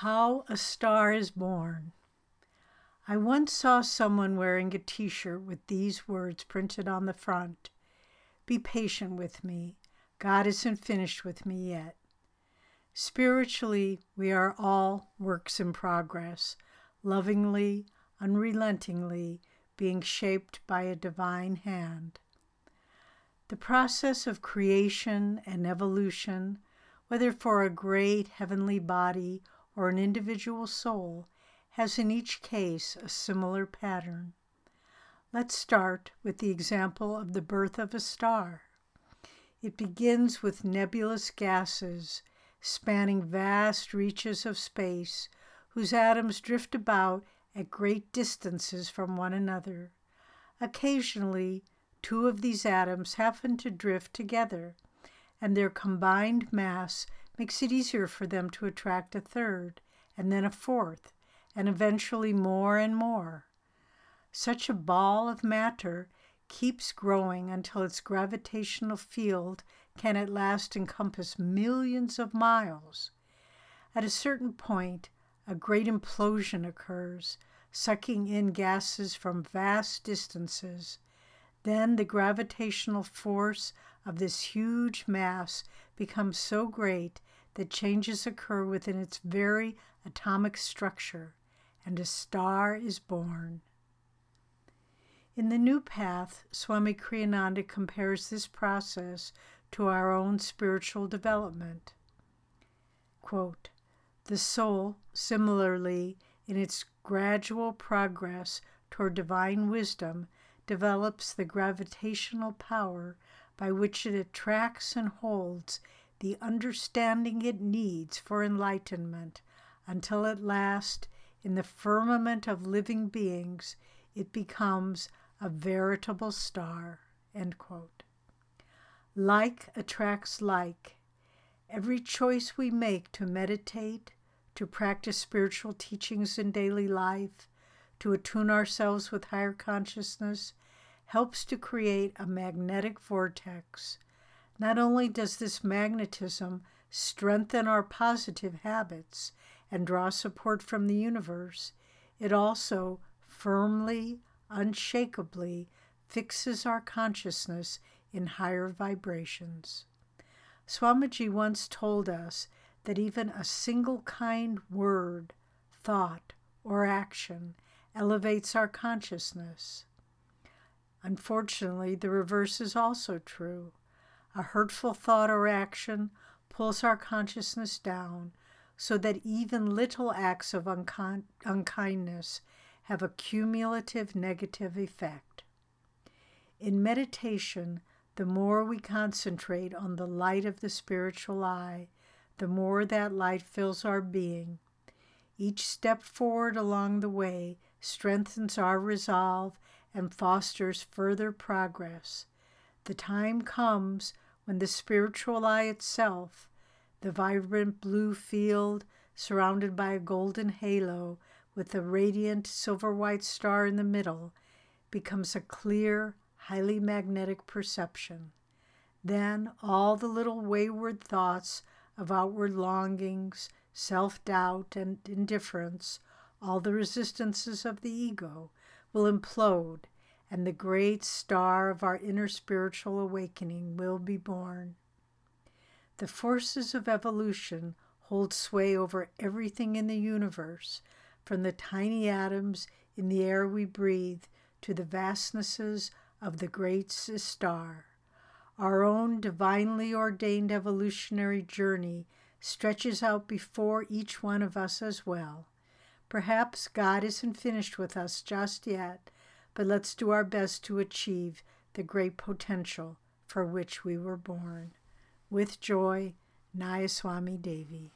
How a Star is Born. I once saw someone wearing a t shirt with these words printed on the front Be patient with me. God isn't finished with me yet. Spiritually, we are all works in progress, lovingly, unrelentingly being shaped by a divine hand. The process of creation and evolution, whether for a great heavenly body or an individual soul, has in each case a similar pattern. Let's start with the example of the birth of a star. It begins with nebulous gases spanning vast reaches of space, whose atoms drift about at great distances from one another. Occasionally, two of these atoms happen to drift together, and their combined mass makes it easier for them to attract a third, and then a fourth, and eventually more and more. Such a ball of matter keeps growing until its gravitational field can at last encompass millions of miles. At a certain point, a great implosion occurs, sucking in gases from vast distances. Then the gravitational force of this huge mass becomes so great that changes occur within its very atomic structure, and a star is born. In the new path, Swami Kriyananda compares this process to our own spiritual development. Quote, the soul, similarly, in its gradual progress toward divine wisdom, develops the gravitational power by which it attracts and holds the understanding it needs for enlightenment until at last, in the firmament of living beings, it becomes a veritable star. Like attracts like. Every choice we make to meditate, to practice spiritual teachings in daily life, to attune ourselves with higher consciousness, helps to create a magnetic vortex. Not only does this magnetism strengthen our positive habits and draw support from the universe, it also firmly, unshakably fixes our consciousness in higher vibrations. Swamiji once told us that even a single kind word, thought, or action elevates our consciousness. Unfortunately, the reverse is also true. A hurtful thought or action pulls our consciousness down so that even little acts of unkind- unkindness have a cumulative negative effect. In meditation, the more we concentrate on the light of the spiritual eye, the more that light fills our being. Each step forward along the way strengthens our resolve and fosters further progress. The time comes when the spiritual eye itself, the vibrant blue field surrounded by a golden halo with a radiant silver white star in the middle, becomes a clear, highly magnetic perception. Then all the little wayward thoughts of outward longings, self doubt, and indifference, all the resistances of the ego, will implode, and the great star of our inner spiritual awakening will be born. The forces of evolution hold sway over everything in the universe, from the tiny atoms in the air we breathe to the vastnesses of the great star. Our own divinely ordained evolutionary journey stretches out before each one of us as well. Perhaps God isn't finished with us just yet, but let's do our best to achieve the great potential for which we were born. With joy, Nayaswami Devi.